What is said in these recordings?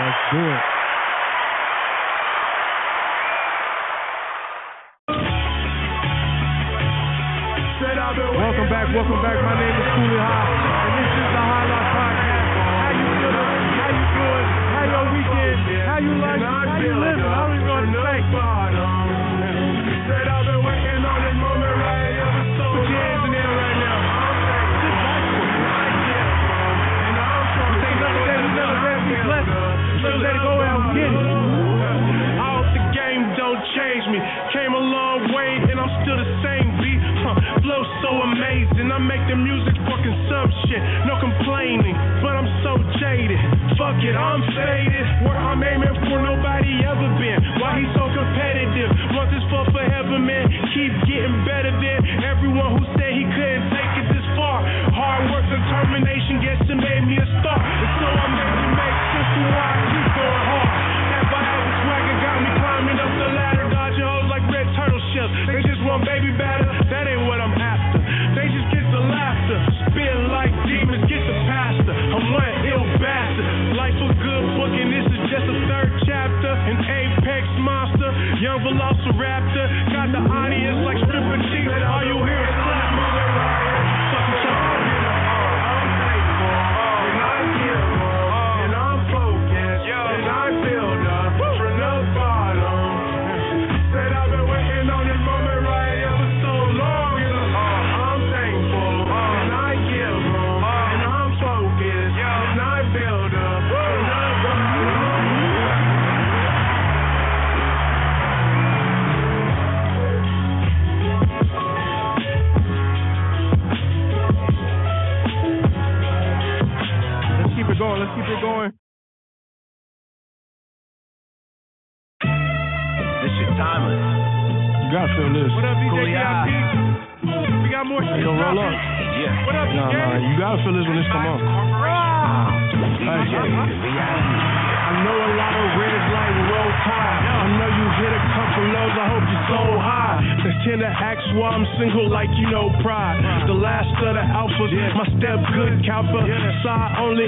Let's do it. Welcome back, welcome back. My name is Cooley High, me. Came a long way and I'm still the same beat. Huh. Flow so amazing. I make the music fucking for consumption. No complaining, but I'm so jaded. Fuck it, I'm faded. Where I'm aiming for, nobody ever been.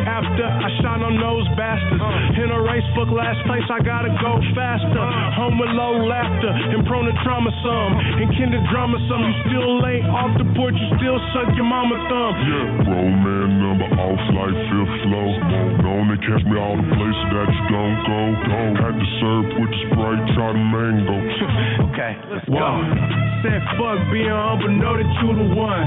After I shine on those bastards. In a race, fuck last place, I gotta go faster. And prone to trauma some. And kinder drama some. You still ain't off the porch, you still suck your mama thumb. Yeah, bro, man, number off like fifth flow. Known to catch me all the places that you don't go. Don't had to serve with the sprite, try the mango. Okay, let's Wow. go. Said fuck being humble, know that you the one.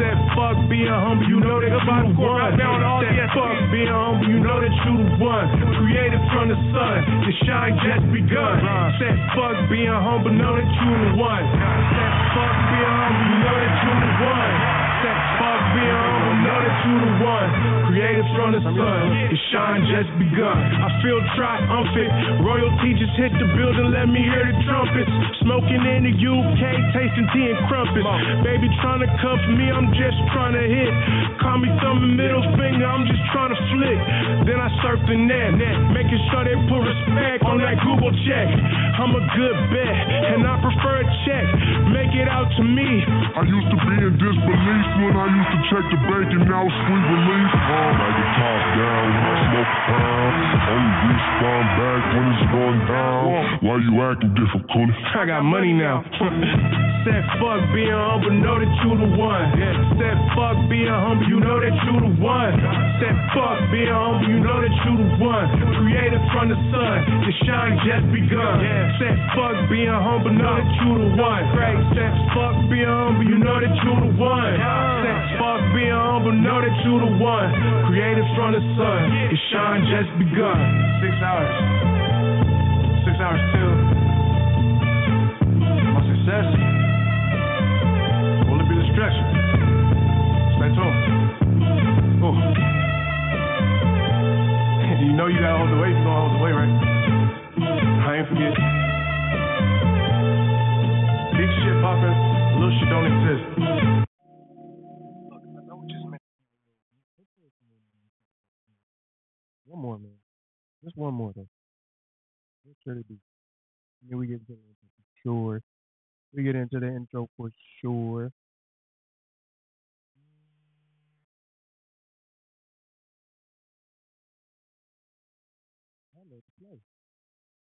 Said fuck being humble, you know that you the one. Said fuck being humble, you know that you the one. Created from the sun, the shine just begun. Said fuck being humble, know that you the one. Said fuck humble, you know that you the one. Said fuck humble, know that you one. Created from the sun, the shine just begun. I feel triumphant. Royalty just hit the building, let me hear the trumpets. Smoking in the UK, tasting tea and crumpets. Baby trying to cuff me, I'm just trying to hit. Call me thumbing middle finger, I'm just trying to flick. Then I surf the net, making sure they put respect on that Google check. I'm a good bet, and I prefer a check. Make it out to me. I used to be in disbelief when I used to check the bank and now sweet relief. Like the top down when I smoke a pound. Only respawn back when it's going down. Why you acting different? I got money now. Said fuck being humble, know that you the one. Said fuck being humble, you know that you the one. Said fuck being humble, you know that you the one. Created from the sun, the shine just begun. Said fuck being humble, know that you the one. Said fuck being humble, you know that you the one. Said fuck being humble, know that you the one. Created from the sun, the shine just begun. Six hours. Six hours till my success will it be destruction. Stay tuned. Ooh. You know you gotta hold the weight you don't hold the weight, right? I ain't forget. Big shit poppin', little shit don't exist. One more, man. Just one more, though. Make sure to be. And then we get into the intro for sure. We get into the intro for sure.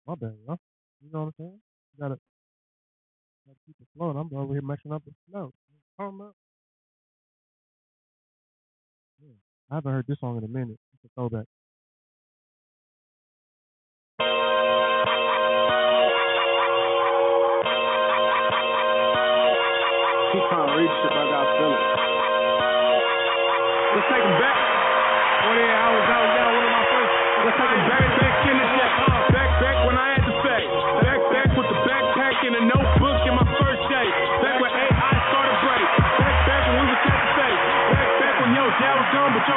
My bad, y'all. You know what I'm saying? You gotta, gotta keep it flowing. I'm over here messing up the flow. Come up. I haven't heard this song in a minute. It's a throwback. Keep trying to read shit, but I feel it. Let's take him back. 48 hours out, yeah, one of my first. Let's take him back, back in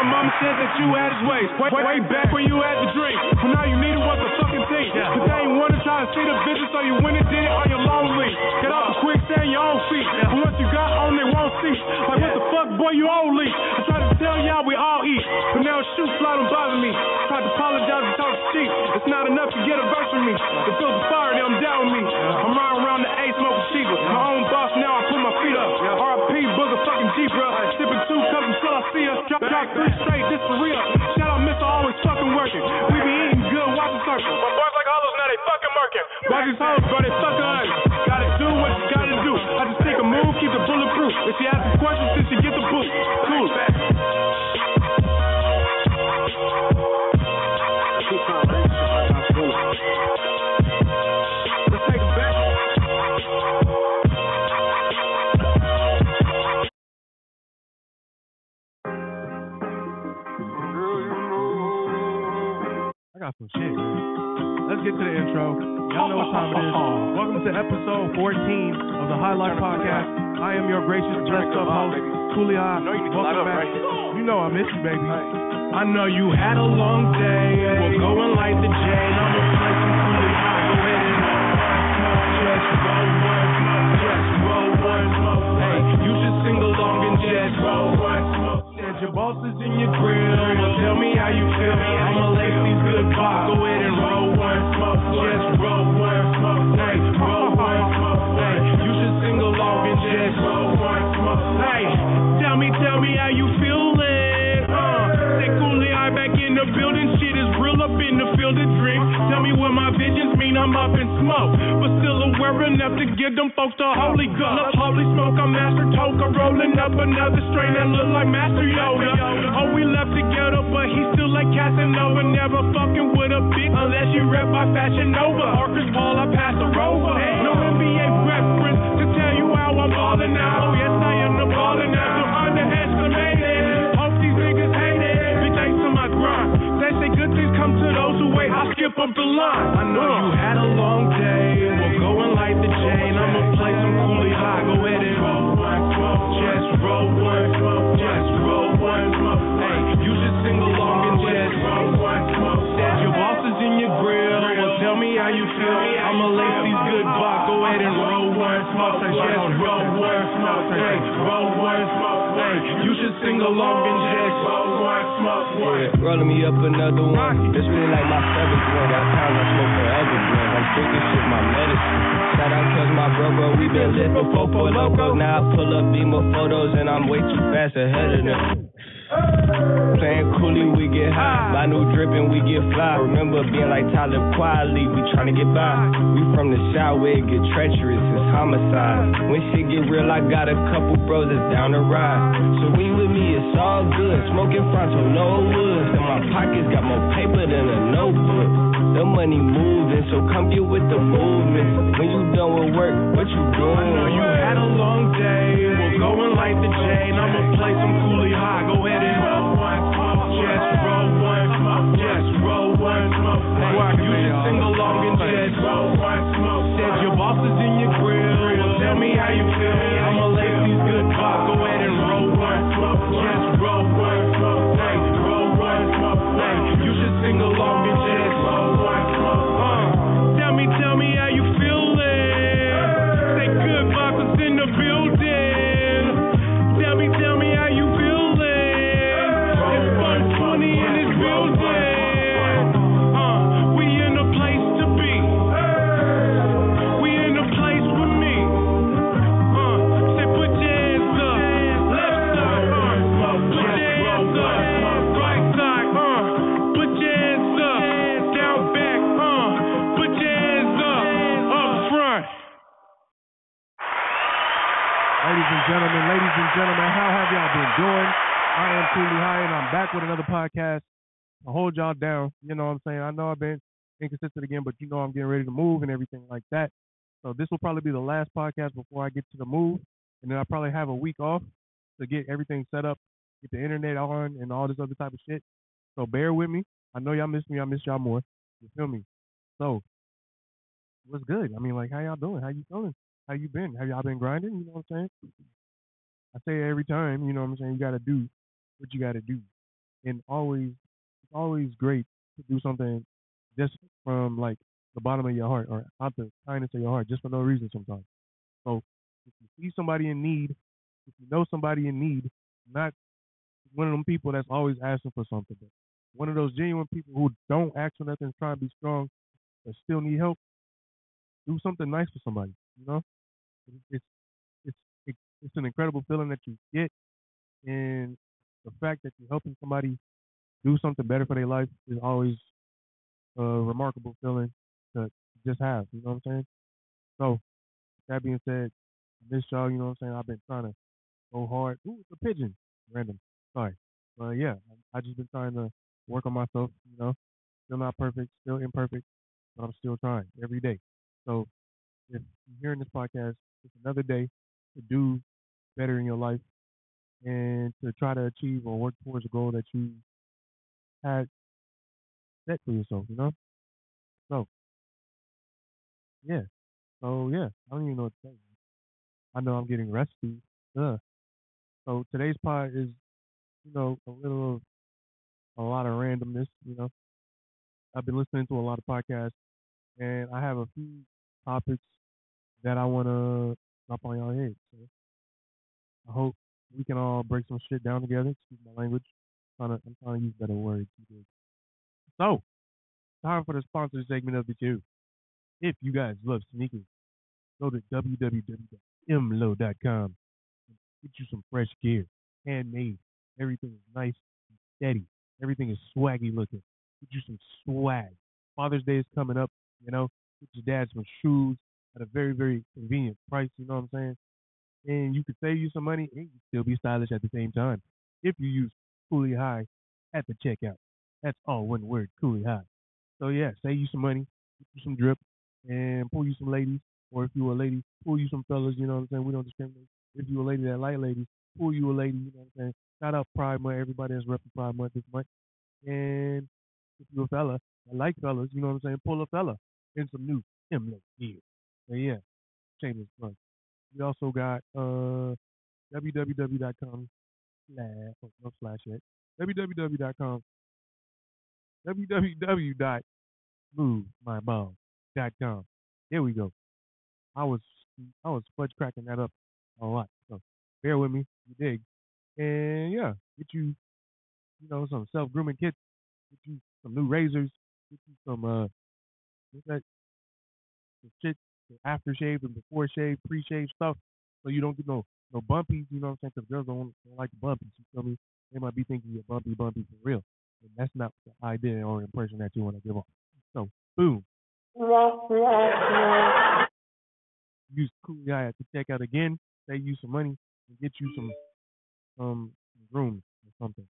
mama said that you had his ways. Way, way back when you had the drink. But now you need needed was a fucking thing. Cause they ain't wanna try to see the vision, so you went and did it on your lonely. Get off the quicksand, your own feet. And once you got on, they won't see. Like what the fuck, boy, you all leak. I tried to tell y'all we all eat, but now shoe fly don't bother me. Tried to apologize and talk cheap. It's not enough to get a verse from me. It feels the fire, they I'm down with me. I'm riding around the Smoking My own boss, now I put my feet up. RIP, booger fucking Jeep, bro. Sipping two cups until I see her. Drop, drop three straight, this for real. Shout out Mr. Always fucking working. We be eating good, watch the circle. My boys like hollows, now they fucking working. Watch these hoes, bro, they fucking us. Gotta do what you gotta do. I just take a move, keep it bulletproof. If she asks questions, then she get the boot. Cool. 14 of the High Life Podcast. I am your gracious dressed up host, High. Welcome back. You know I miss you, baby. I know you had a long day. We'll go and light the J. I'ma play some Cooley Go ahead and just roll one. Just roll one. Hey, you should sing along and just roll one your boss is in your grill. Well, tell me how you feel. I'ma lay these good vibes. Go ahead and roll one smoke. Just roll one smoke. Hey, roll one smoke. Hey, you should sing along and just roll one smoke. Hey, tell me, tell me how you feeling. Say coolly, I back in the building. Shit is real up in the field of dreams. Tell me what my visions mean. I'm up in smoke, but still aware enough to give them folks the holy. Look, holy smoke, I'm Master Toka, rolling up another strain that look like Master Yoda. Oh, we left together, but he still like Casanova. Never fucking with a bitch unless you rep by Fashion Nova. Chris Paul, I pass a rover. No NBA reference to tell you how I'm ballin' out. Oh, yes, I am I skip up the line. I know you had a long day. We'll go and light the chain. I'ma play some coolie high. Go ahead and roll one. Just roll one. Just roll one. Hey, you should sing along and just roll one how you feel. I'ma lace these good block. Go ahead and roll one smoke. Just roll one smoke. Hey, roll one smoke. Hey, you should sing along and just roll one smoke. Yeah, rolling me up another one. This really like my seventh one. Got time I smoke forever, blunt. I'm drinking shit, my medicine. Shout out cause my bro, bro, we been lit before for loco. Now I pull up, beam my photos, and I'm way too fast ahead of them. Playing coolie, we get high. Buy new drippin', we get fly. Remember being like Tyler quietly, we tryna get by. We from the where it get treacherous, it's homicide. When shit get real, I got a couple bros that's down to ride. So when you with me, it's all good. Smoking Fronto, no woods. And my pockets got more paper than a notebook. The money moving, so come get with the movement. When you done with work, what you doing? I know you had a long day. We'll go and light the chain. I'ma play some coolie high. Go ahead and roll one. Just roll one. Just roll one smoke. You should sing along and just roll one smoke. Said your boss is in your with another podcast. I hold y'all down. You know what I'm saying? I know I've been inconsistent again, but you know I'm getting ready to move and everything like that. So this will probably be the last podcast before I get to the move, and then I'll probably have a week off to get everything set up, get the internet on, and all this other type of shit. So bear with me. I know y'all miss me. I miss y'all more. You feel me? So what's good? I mean, like, how y'all doing? How you feeling? How you been? Have y'all been grinding? You know what I'm saying? I say every time. You know what I'm saying? You got to do what you got to do, and always, it's always great to do something just from like the bottom of your heart or out the kindness of your heart, just for no reason sometimes. So if you see somebody in need, if you know somebody in need, not one of them people that's always asking for something, but one of those genuine people who don't ask for nothing, trying to be strong, but still need help, do something nice for somebody. You know, it's it's it's, it's an incredible feeling that you get, and the fact that you're helping somebody do something better for their life is always a remarkable feeling to just have. You know what I'm saying? So that being said, this show, you know what I'm saying? I've been trying to go hard. Ooh, it's a pigeon. Random. Sorry. But yeah, I just been trying to work on myself, you know. Still not perfect, still imperfect, but I'm still trying every day. So if you're hearing this podcast, it's another day to do better in your life and to try to achieve or work towards a goal that you had set for yourself, you know? So yeah. So yeah, I don't even know what to say. I know I'm getting rusty. Ugh. So today's pod is, you know, a little, a lot of randomness. You know, I've been listening to a lot of podcasts, and I have a few topics that I want to drop on y'all head. So I hope we can all break some shit down together. Excuse my language. I'm trying to, I'm trying to use better words. So, time for the sponsor segment of the show. If you guys love sneakers, go to www.mlo.com and get you some fresh gear, handmade. Everything is nice and steady. Everything is swaggy looking. Get you some swag. Father's Day is coming up, you know. Get your dad some shoes at a very, very convenient price, you know what I'm saying? And you could save you some money and you still be stylish at the same time if you use Coolie High at the checkout. That's all one word, Coolie High. So yeah, save you some money, get you some drip, and pull you some ladies. Or if you a lady, pull you some fellas, you know what I'm saying? We don't discriminate. If you a lady that like ladies, pull you a lady, you know what I'm saying? Shout out Pride Month, everybody that's repping Pride Month this month. And if you a fella that like fellas, you know what I'm saying? Pull a fella in some new Timlin gear. So yeah, shameless plug. We also got uh www.com slash slash yet. www.com www.movemyball.com. There we go. I was I was fudge cracking that up a lot. So bear with me, you dig. And yeah, get you you know some self grooming kits, get you some new razors, get you some uh that some shit after shave and before shave, pre shave stuff, so you don't get no no bumpies. You know what I'm saying? Because girls don't, don't like bumpies. You feel me? They might be thinking you're bumpy, bumpy for real, and that's not the idea or impression that you want to give off. So boom. Use Coolie High at the checkout again. Save you some money and get you some um rooms or something.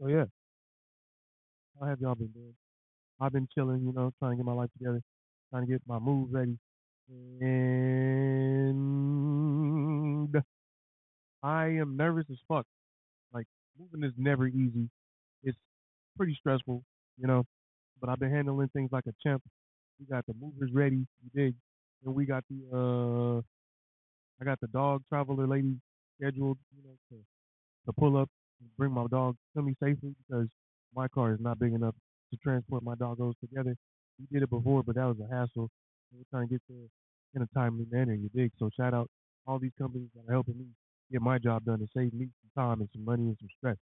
So yeah. How have y'all been doing? I've been chilling, you know, trying to get my life together, trying to get my moves ready. And I am nervous as fuck. Like moving is never easy. It's pretty stressful, you know. But I've been handling things like a champ. We got the movers ready, you dig? And we got the uh I got the dog traveler lady scheduled, you know, to to pull up and bring my dog to me safely because my car is not big enough to transport my doggos together. We did it before, but that was a hassle. We're trying to get there in a timely manner, you dig? So shout out all these companies that are helping me get my job done and save me some time and some money and some stress.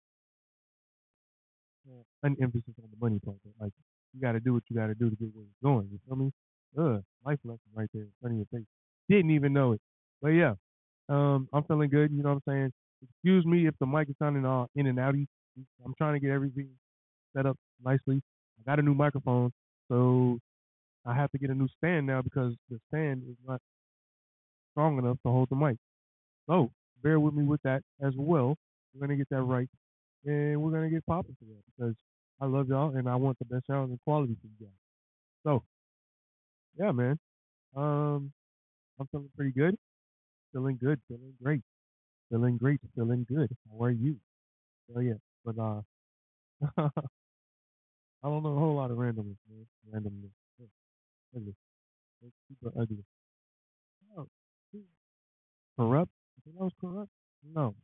An emphasis on the money part. Like you got to do what you got to do to get where you're going. You feel me? Ugh, life lesson right there in front of your face. Didn't even know it, but yeah, um, I'm feeling good. You know what I'm saying? Excuse me if the mic is sounding all in and outy. I'm trying to get everything set up nicely. I got a new microphone, so I have to get a new stand now because the stand is not strong enough to hold the mic. So bear with me with that as well. We're gonna get that right, and we're gonna get popping today because I love y'all and I want the best sound and quality for you guys. So, yeah, man. Um, I'm feeling pretty good. Feeling good. Feeling great. Feeling great. Feeling good. How are you? Oh yeah, but uh, I don't know a whole lot of randomness, man. Randomness. Ugly. Uh, it's super uh, ugly. Oh, corrupt? Think that was corrupt? No.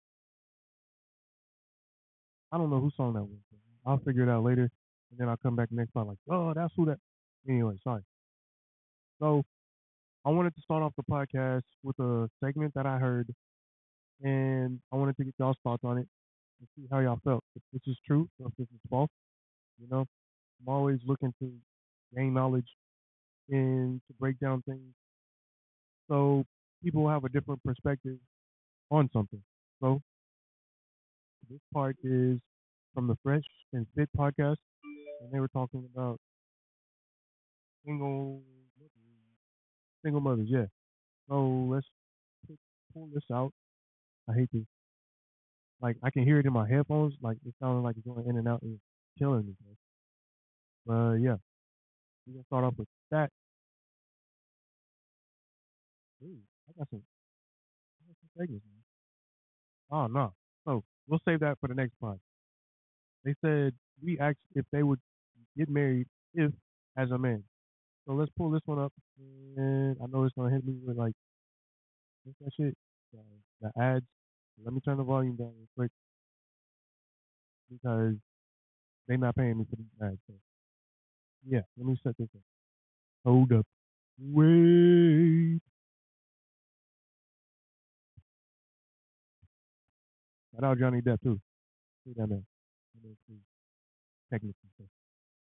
I don't know who song that was. I'll figure it out later, and then I'll come back next time like, oh, that's who that. Anyway, sorry. So, I wanted to start off the podcast with a segment that I heard, and I wanted to get y'all's thoughts on it and see how y'all felt. If this is true if this is false. You know, I'm always looking to gain knowledge and to break down things so people have a different perspective on something. So this part is from the Fresh and Fit podcast, and they were talking about single single mothers. Yeah. So let's pull this out. I hate this. like I can hear it in my headphones, like it sounding like it's going in and out and killing me. But uh, yeah, we're gonna start off with that. Ooh, I got some, I got some segments, man. Oh no, so we'll save that for the next part. They said we asked if they would get married if as a man. So let's pull this one up, and I know it's gonna hit me with like what's that shit? The, the ads. Let me turn the volume down real quick because they're not paying me for these ads. So. Yeah, let me set this up. Hold up. Wait. Shout out Johnny Depp too. See that man. Technically.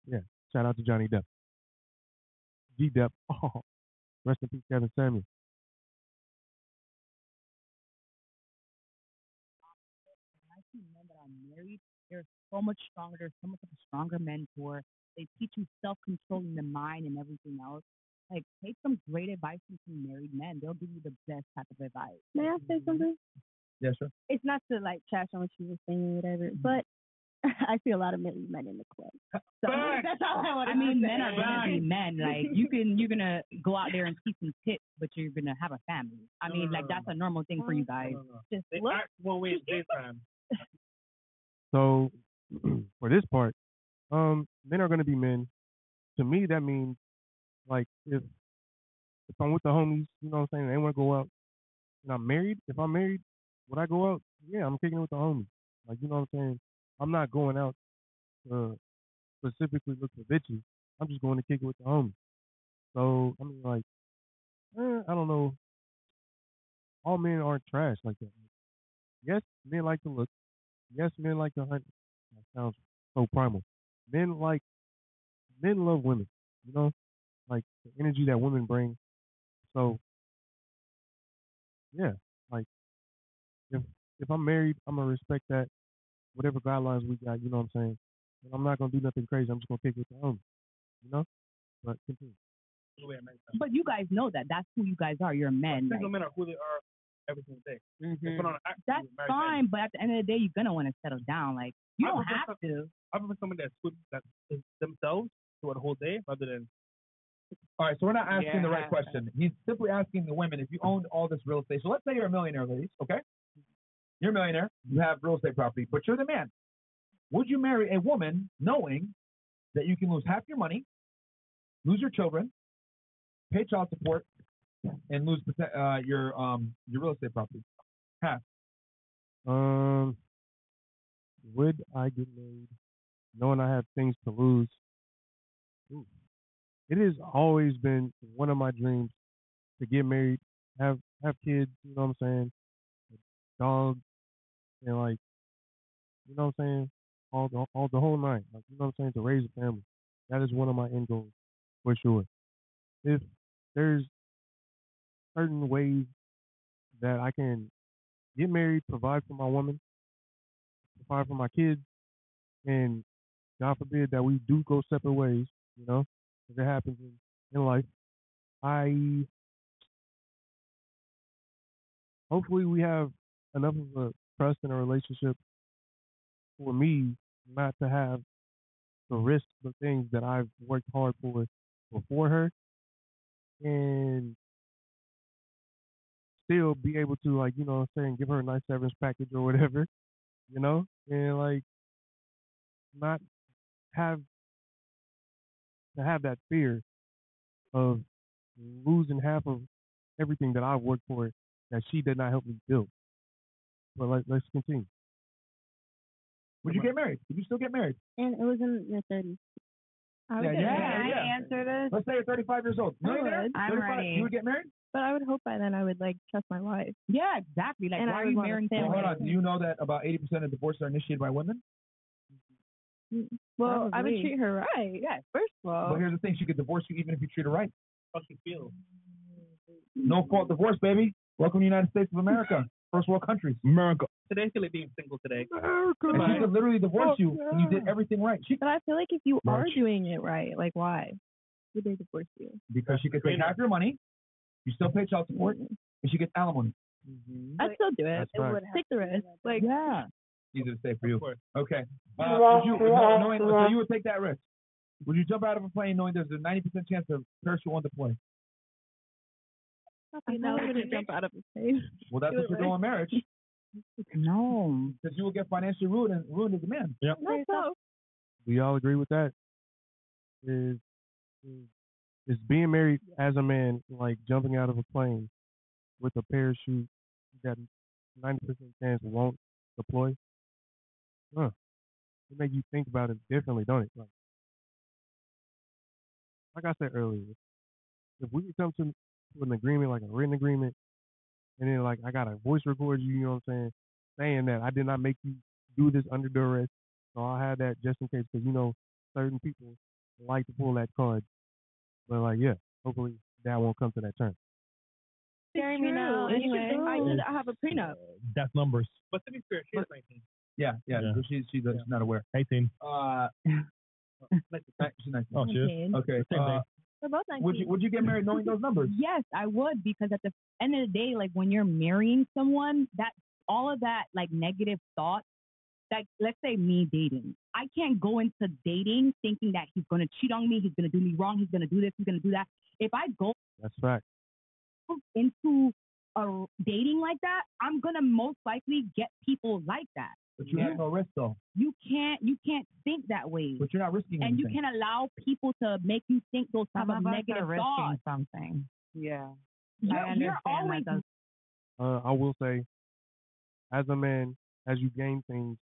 Yeah. Shout out to Johnny Depp. G Depp. Oh. Rest in peace, Kevin Samuel. That are so much stronger. So much of a stronger mentor. They teach you self control in the mind and everything else. Like, take some great advice from some married men. They'll give you the best type of advice. May I say mm-hmm. something? Yeah, sure. It's not to like trash on what she was saying or whatever, mm-hmm. but I see a lot of married men in the club. Uh, so that's all I want to say. I mean, say. men are gonna be men. Like you can, you're gonna go out there and see some tits, but you're gonna have a family. I No, mean, no, like no, that's a normal thing for you mm-hmm. guys. No, no, no. Just They look. act one way at the same time. So for this part, um, men are gonna be men. To me, that means like if if I'm with the homies, you know what I'm saying, they want to go out, and I'm married. If I'm married, would I go out? Yeah, I'm kicking it with the homies. Like you know what I'm saying. I'm not going out to specifically look for bitches. I'm just going to kick it with the homies. So I mean, like, eh, I don't know. All men aren't trash like that. Yes, men like to look. Yes, men like to hunt. That sounds so primal. Men like men love women, you know, like the energy that women bring. So yeah, like if if I'm married, I'm gonna respect that. Whatever guidelines we got, you know what I'm saying. And I'm not gonna do nothing crazy. I'm just gonna kick it with the homies, you know. But continue. The way I meant that. But you guys know that. That's who you guys are. You're men. Single like, men are who they are every single day. On that's fine, but at the end of the day, you're gonna want to settle down. Like you I don't have to. I prefer someone that's with that is themselves throughout the whole day rather than All right, so we're not asking the right question. He's simply asking the women if you owned all this real estate. So let's say you're a millionaire, ladies, okay? You're a millionaire, you have real estate property, but you're the man. Would you marry a woman knowing that you can lose half your money, lose your children, pay child support, and lose uh, your um your real estate property? Half. Um, would I get married knowing I have things to lose? Ooh. It has always been one of my dreams to get married, have have kids. You know what I'm saying? A dog, and like, you know what I'm saying? All the all the whole night. Like, you know what I'm saying? To raise a family. That is one of my end goals for sure. If there's certain ways that I can get married, provide for my woman, provide for my kids, and God forbid that we do go separate ways, you know, if it happens in, in life. I hopefully we have enough of a trust in a relationship for me not to have to risk the things that I've worked hard for before her and still be able to like, you know what I'm saying, give her a nice severance package or whatever, you know? And like not have to have that fear of losing half of everything that I've worked for that she did not help me build. But let, let's continue. Would you get married? Did you still get married? And it was in your 30s. I would Yeah, get yeah, married. yeah. answer this? Let's say you're 35 years old. No, I'm ready. You would get married? But I would hope by then I would like trust my wife. Yeah, exactly. Like, And why I are would you want marrying family. Well, hold on. Do you know that about 80% of divorces are initiated by women? Mm, well, I would treat her right. Yeah, first of all. But here's the thing: she could divorce you even if you treat her right. How she feel? No fault divorce, baby. Welcome to the United States of America, first world countries. America. Today's still being single today. And she could literally divorce you, and you did everything right. She But I feel like if you are doing it right, like why would they divorce you? because she could take half your money, you still pay child support, and she gets alimony. I'd still do it. That's right. Take the risk. Like Yeah. Easy to say for you. Okay. Uh, would you, knowing, so you would take that risk? Would you jump out of a plane knowing there's a 90% chance of parachute won't deploy? I know I'm gonna jump out of a plane. Well, that's Either what you're doing in marriage, No. because you will get financially ruined and ruined as a man. Yep. Not so. Do y'all agree with that? Is is, is being married as a man like jumping out of a plane with a parachute that ninety percent chance won't deploy? Huh. It make you think about it differently, don't it? Like, like I said earlier, if we could come to, to an agreement, like a written agreement, and then like I got a voice record you, you know what I'm saying, saying that I did not make you do this under duress, so I'll have that just in case, because you know certain people like to pull that card. But like, yeah, hopefully that won't come to that term. Scaring me now. It's Anyway, true. I should have a prenup. That's numbers. But to be fair, she's 19. Yeah, yeah. Yeah. So she's she's, she's not aware. 18. Uh, she's 19. Oh, shit. Okay. Okay. Same Uh, thing. We're both 19. would you would you get married knowing those numbers? Yes, I would because at the end of the day, like when you're marrying someone, that all of that like negative thoughts, like let's say me dating, I can't go into dating thinking that he's gonna cheat on me, he's gonna do me wrong, he's gonna do this, he's gonna do that. If I go That's fact. into a dating like that, I'm gonna most likely get people like that. But you have no risk though. You can't you can't think that way. But you're not risking And you anything. can allow people to make you think those type Some of of us negative risking thoughts. something. Yeah. You're, I you're always that. Uh, I will say, as a man, as you gain things,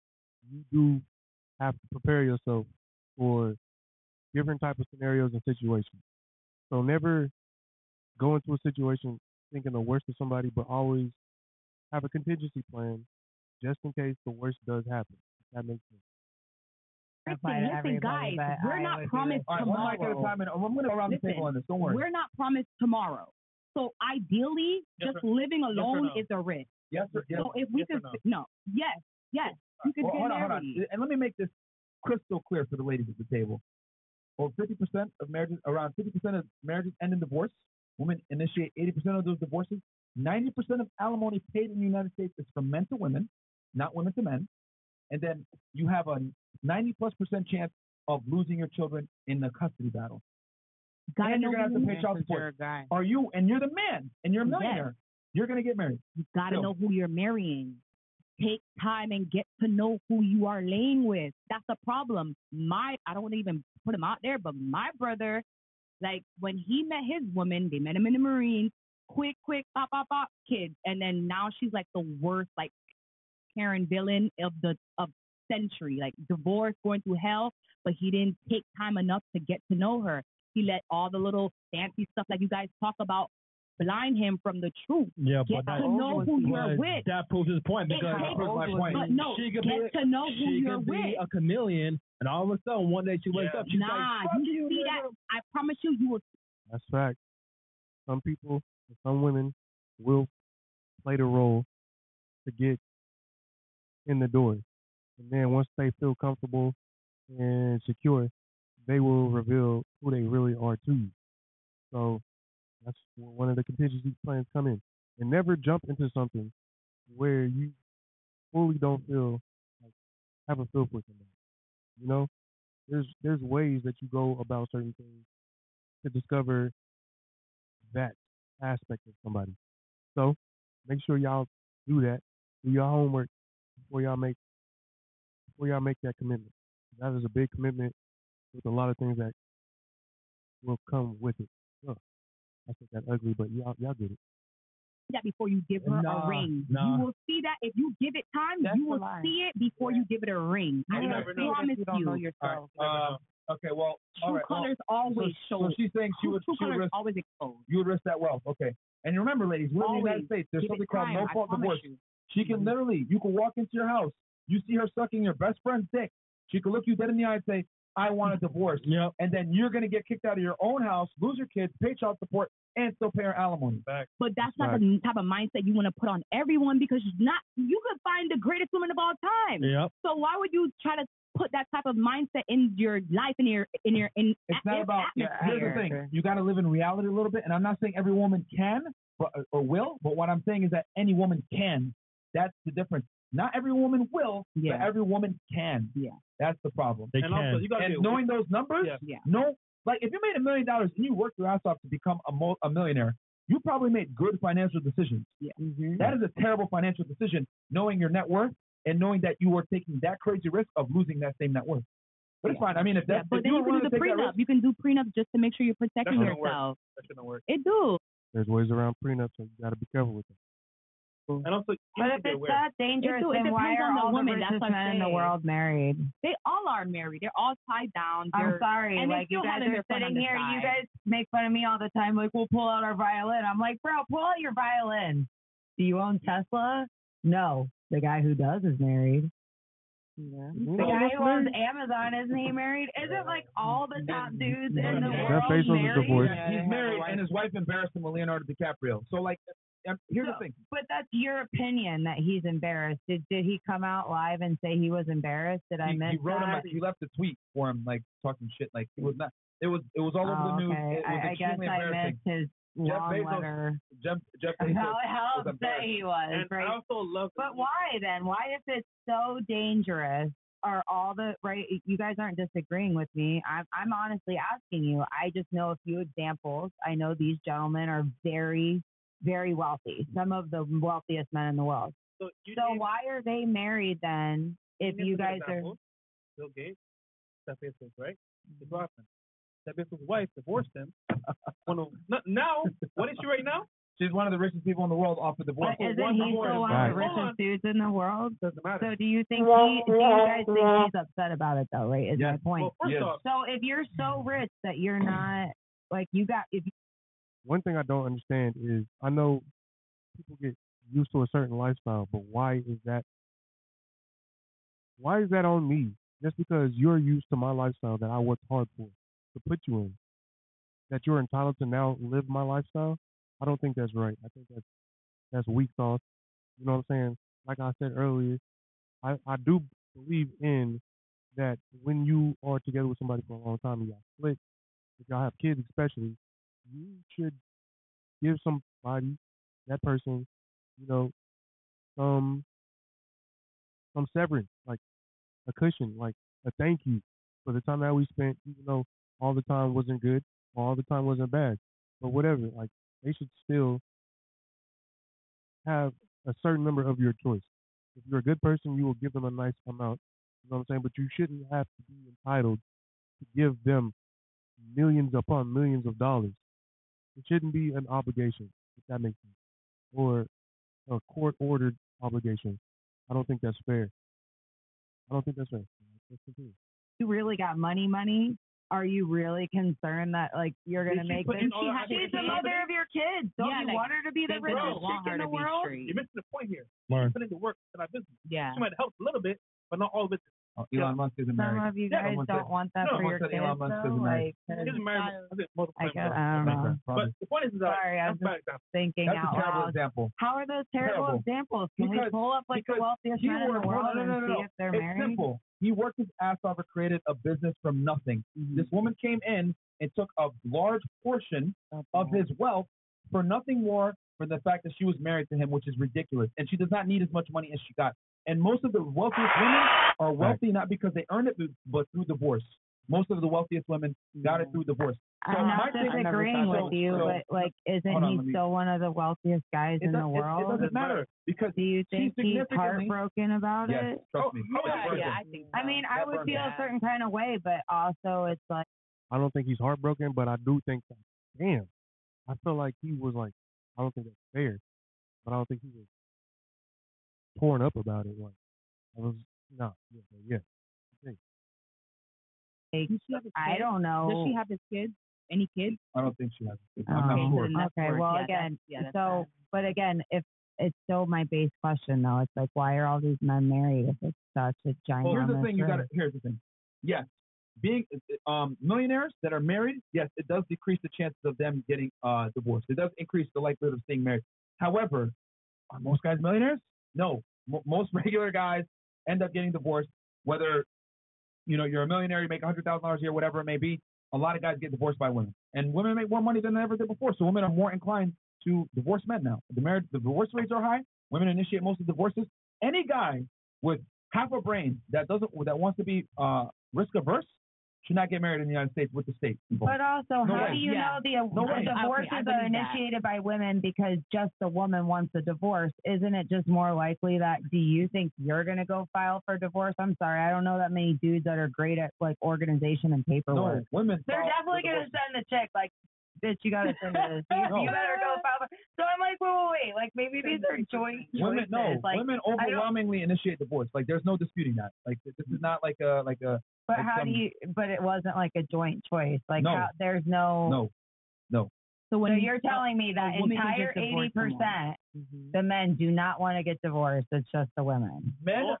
you do have to prepare yourself for different type of scenarios and situations. So never go into a situation thinking the worst of somebody, but always have a contingency plan just in case the worst does happen. If that makes sense. apply listen, guys, we're not promised All right, one mic at a tomorrow. I'm going to go around the table on this. Don't worry. We're not promised tomorrow. So ideally, Yes just or- living or alone no? is a risk. Yes, sir. Yes. So if we Yes or could, no, yes, yes, you could Well, hold on, hold on. And let me make this crystal clear for the ladies at the table. Over 50% of marriages, around 50% of marriages end in divorce. Women initiate 80% of those divorces. 90% of alimony paid in the United States is from men to women, not women to men. And then you have a 90 plus percent chance of losing your children in the custody battle. And you're gonna have to pay child support. Are you? And you're the man, and you're a Yes. millionaire. You're gonna get married. You gotta know who you're marrying. Take time and get to know who you are laying with. That's the problem. My, I don't even put him out there, but my brother, like when he met his woman, they met him in the Marines. Quick, quick, pop, pop, pop, kids, and then now she's like the worst, like Karen villain of the of century, like divorce, going through hell. But he didn't take time enough to get to know her. He let all the little fancy stuff, like you guys talk about, blind him from the truth. Yeah, Get but to that, know who you're with. that proves his point because takes- proves my point. But no, she could get be, to know who she you're could be with. a chameleon, and all of a sudden one day she wakes Yeah. up, she's Nah, like, "Fuck you you, see that? I promise you, you will. That's fact. Some people, some women will play the role to get in the door. And then once they feel comfortable and secure, they will reveal who they really are to you. So that's one of the contingency plans come in. And never jump into something where you fully don't feel like have a feel for somebody. You know, there's there's ways that you go about certain things to discover that aspect of somebody. So make sure y'all do that. Do your homework before y'all make before y'all make that commitment. That is a big commitment with a lot of things that will come with it. Ugh, I think that ugly, but y'all y'all get it. that before you give her Nah, a ring. nah. You will see that if you give it time, That's you the will lie. see it before you give it a ring. I You never know. promise You don't know you. yourself. Um, okay, well, all True right. well, colors always so, show. So she's saying she true, would, true she would colors risk, always exposed. you would risk that wealth. Okay. And remember, ladies, we're in the United Always. States. There's Give it something called time, no I fault promise divorce. you. She can literally, you can walk into your house, you see her sucking your best friend's dick. She could look you dead in the eye and say, I want a divorce. Yep. And then you're going to get kicked out of your own house, lose your kids, pay child support, and still pay her alimony. Back. But that's not the type of mindset you want to put on everyone because not you could find the greatest woman of all time. Yep. So why would you try to put that type of mindset in your life in your in your in It's not about. atmosphere? Here's the thing: you got to live in reality a little bit. And I'm not saying every woman can, but or will. But what I'm saying is that any woman can. That's the difference. Not every woman will, Yeah. but every woman can. Yeah. That's the problem. They and can. also, you got to and knowing those numbers, Yeah. Yeah. no, like if you made a million dollars and you worked your ass off to become a, mo- a millionaire, you probably made good financial decisions. Yeah. Mm-hmm. That is a terrible financial decision, knowing your net worth and knowing that you were taking that crazy risk of losing that same net worth. But it's fine. I mean, if Yeah, but if then you you can do the to take prenup. risk, You can do prenup just to make sure you're protecting shouldn't work. yourself. That shouldn't work. It do. There's ways around prenups, so you got to be careful with them. And also, you But have if it's aware. that dangerous, It do- it then why depends are on the all woman, the that's richest what I'm men in the world married? They all are married. They're all tied down. I'm They're- sorry, and they like you still guys are their fun on sitting here. You guys make fun of me all the time. Like we'll pull out our violin. I'm like, bro, pull out your violin. Do you own Tesla? No. The guy who does is married. Yeah. The guy who owns Amazon isn't he married? Isn't like all the top dudes in the Jeff world Bezos is married? divorced. he's married and his wife embarrassed him with Leonardo DiCaprio. So like, here's the thing. But that's your opinion that he's embarrassed. Did did he come out live and say he was embarrassed? Did I he, miss he wrote him. that? A, he left a tweet for him, like talking shit. Like it was not. It was. It was all over Oh, the news. okay. It was I, I guess extremely I embarrassing. missed his Jeff long Bezos- letter. Jeff, Jeff Bezos How, how was upset he was. And right? I also love. But why then? Why if it's so dangerous? Are all the right? You guys aren't disagreeing with me. I'm I'm honestly asking you. I just know a few examples. I know these gentlemen are very, very wealthy. Some of the wealthiest men in the world. So, you So why are they married then? If you some guys are examples. Bill Gates, Jeff Bezos, right? His girlfriend. Jeff Bezos' wife divorced him. One of, now, what is she right now? She's one of the richest people in the world off of divorce. But isn't one he divorce. still one Right. of the Hold on. richest dudes in the world? Doesn't matter. So do you think he? Do you guys think he's upset about it though? Right? Is Yes. my point. well, first Yes. off, So if you're so rich that you're not like you got if One thing I don't understand is I know people get used to a certain lifestyle, but why is that? Why is that on me? Just because you're used to my lifestyle that I worked hard for to put you in, that you're entitled to now live my lifestyle. I don't think that's right. I think that's that's weak sauce. You know what I'm saying? Like I said earlier, I, I do believe in that when you are together with somebody for a long time y'all split, if y'all have kids especially, you should give somebody, that person, you know, some some severance, like a cushion, like a thank you for the time that we spent, even though all the time wasn't good all the time wasn't bad. But whatever, like they should still have a certain number of your choice. If you're a good person, you will give them a nice amount. You know what I'm saying? But you shouldn't have to be entitled to give them millions upon millions of dollars. It shouldn't be an obligation, if that makes sense, or a court ordered obligation. I don't think that's fair. I don't think that's fair. Let's continue. you really got money, money, are you really concerned that like you're gonna Did she make put this? in all that She's the mother of your kids. Don't Yeah, you like, want her to be the they richest want chick her in to the be world? straight. you're missing the point here. Mark. She's putting the work in our business. Yeah. She might help a little bit, but not all of it. Oh, Elon Musk isn't Some married. of you Yeah, guys someone don't want that no, for your kids, Elon Musk though. isn't married. Like, 'cause She's I I, guess, I don't know. But the point is that Sorry, I that's was a bad example. Thinking That's out a terrible loud. example. How are those terrible, Terrible. examples? Can we pull up like the wealthiest he men in the worked- no, world no, no, and no, see no. if they're It's married? simple. He worked his ass off and created a business from nothing. Mm-hmm. This woman came in and took a large portion of his wealth for nothing more for the fact that she was married to him, which is ridiculous. And she does not need as much money as she got. And most of the wealthiest women are wealthy not because they earned it, but through divorce. Most of the wealthiest women got it through divorce. So I'm not thing- disagreeing so- with you, so- but like, isn't on, he me- still one of the wealthiest guys in the does- it- it doesn't matter because do you think he's heartbroken about Yes, it? trust oh, me. Oh, That burns him. I think. I mean, I would feel him. a certain kind of way, but also it's like. I don't think he's heartbroken, but I do think, that, damn, I feel like he was like, I don't think that's fair, but I don't think he was torn up about it. Like, I was, no, yeah, yeah. I. Like, Does she have a I kid? don't know. Does she have his kids? Any kids? I don't think she has. kids. I'm not sure. then that's Okay, well, Yeah, again, yeah, that's so, but again, if it's still my base question though, it's like, why are all these men married if it's such a giant? Well, here's the thing. You got to. Here's the thing. Yes, being um, millionaires that are married, yes, it does decrease the chances of them getting uh, divorced. It does increase the likelihood of staying married. However, are most guys millionaires? No. Mo most regular guys end up getting divorced. Whether you know you're a millionaire, you make hundred thousand dollars a year, whatever it may be. A lot of guys get divorced by women, and women make more money than they ever did before. So women are more inclined to divorce men now. The marriage, the divorce rates are high. Women initiate most of the divorces. Any guy with half a brain that doesn't that wants to be uh, risk averse should not get married in the United States with the state. involved. But also, No how way. do you know the, No the divorces Okay, are believe that. initiated by women because just the woman wants a divorce? Isn't it just more likely that do you think you're gonna go file for divorce? I'm sorry, I don't know that many dudes that are great at like organization and paperwork. No, women. They're definitely gonna send the check like, bitch, you gotta send this. You, No. you better go file. So I'm like, wait, wait, wait. Like maybe these are joint Women, choices. no, like, women overwhelmingly initiate divorce. Like there's no disputing that. Like this is not like a like a. But like how some- do you? But it wasn't like a joint choice. Like No. how, there's no. No, no. So So when you're telling me that a woman can entire just divorce eighty percent, the men do not want to get divorced. It's just the women. Men,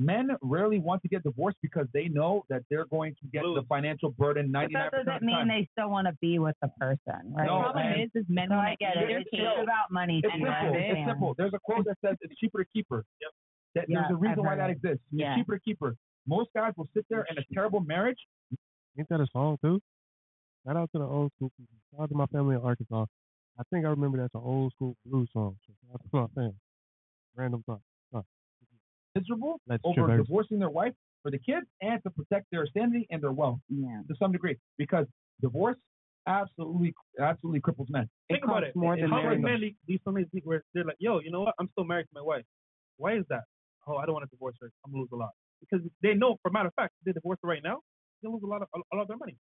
men rarely want to get divorced because they know that they're going to get the financial burden But 99 that percent of doesn't the mean they still want to be with the person, right? No, The problem man. is, is men So want I get it. their It's kids. just about money. It's too, simple. I It's simple. There's a quote that says it's cheaper to keep her. Yep. That, Yeah, there's a reason why that it. exists. Yeah. Cheaper to keep her. Most guys will sit there in a terrible marriage. Ain't that a song too? Shout out to the old school people. Shout out to my family in Arkansas. I think I remember that's an old school blues song. So shout out to my family. Random thought. Huh. miserable Let's over traverse. divorcing their wife for the kids and to protect their sanity and their wealth Yeah. to some degree because divorce absolutely absolutely cripples men. Think about it. more How than many marrying men these- these families where they're like, yo, you know what? I'm still married to my wife. Why is that? Oh, I don't want to divorce her. I'm gonna lose a lot because they know, for a matter of fact, if they divorce her right now, they'll lose a lot of a lot of their money.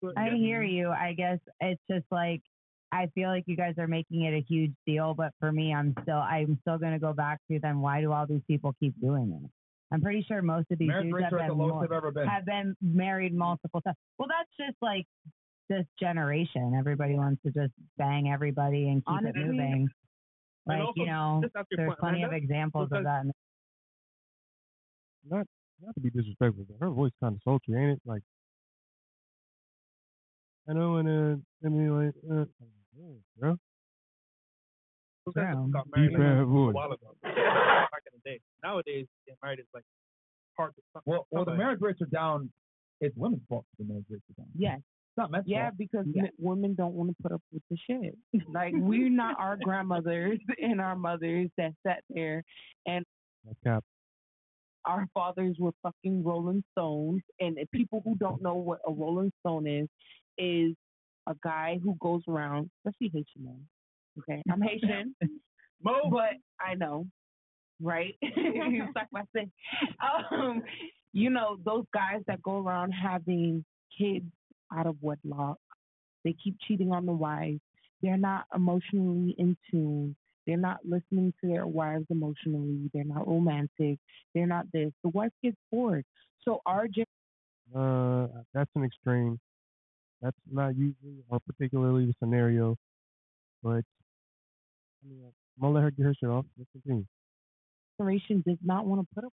So, I yeah. hear you. I guess it's just like I feel like you guys are making it a huge deal, but for me, I'm still I'm still gonna go back to then why do all these people keep doing it? I'm pretty sure most of these Marriage dudes have are at the been, mo- they've ever been. have been married multiple times. Well, that's just like this generation. Everybody wants to just bang everybody and keep Honestly, it moving. Like also, you know, just after your there's point, plenty of examples of that. Not not to be disrespectful, but her voice kind of sultry, ain't it? Like I know, and uh, I mean, like, uh, Mm, yeah, bro. Those got married like, a while ago. Back in the day. Nowadays, getting married is like hard to. Well, well, the marriage rates are down. It's women's fault the marriage rates are down. Yes. It's not men's Yeah, fault. because Yeah. women don't want to put up with the shit. Like we're not our grandmothers and our mothers that sat there and That's cap. our fathers were fucking Rolling Stones. And people who don't know what a Rolling Stone is, is a guy who goes around, especially Haitian men. Okay, I'm Haitian, but I know, right? it's like I said, um, you know, those guys that go around having kids out of wedlock. They keep cheating on the wives. They're not emotionally in tune. They're not listening to their wives emotionally. They're not romantic. They're not this. The wife gets bored. So our gen- Uh, that's an extreme. That's not usually or particularly the scenario, but I mean, I'm gonna let her get her shit off. Let's continue. generation does not want to put up.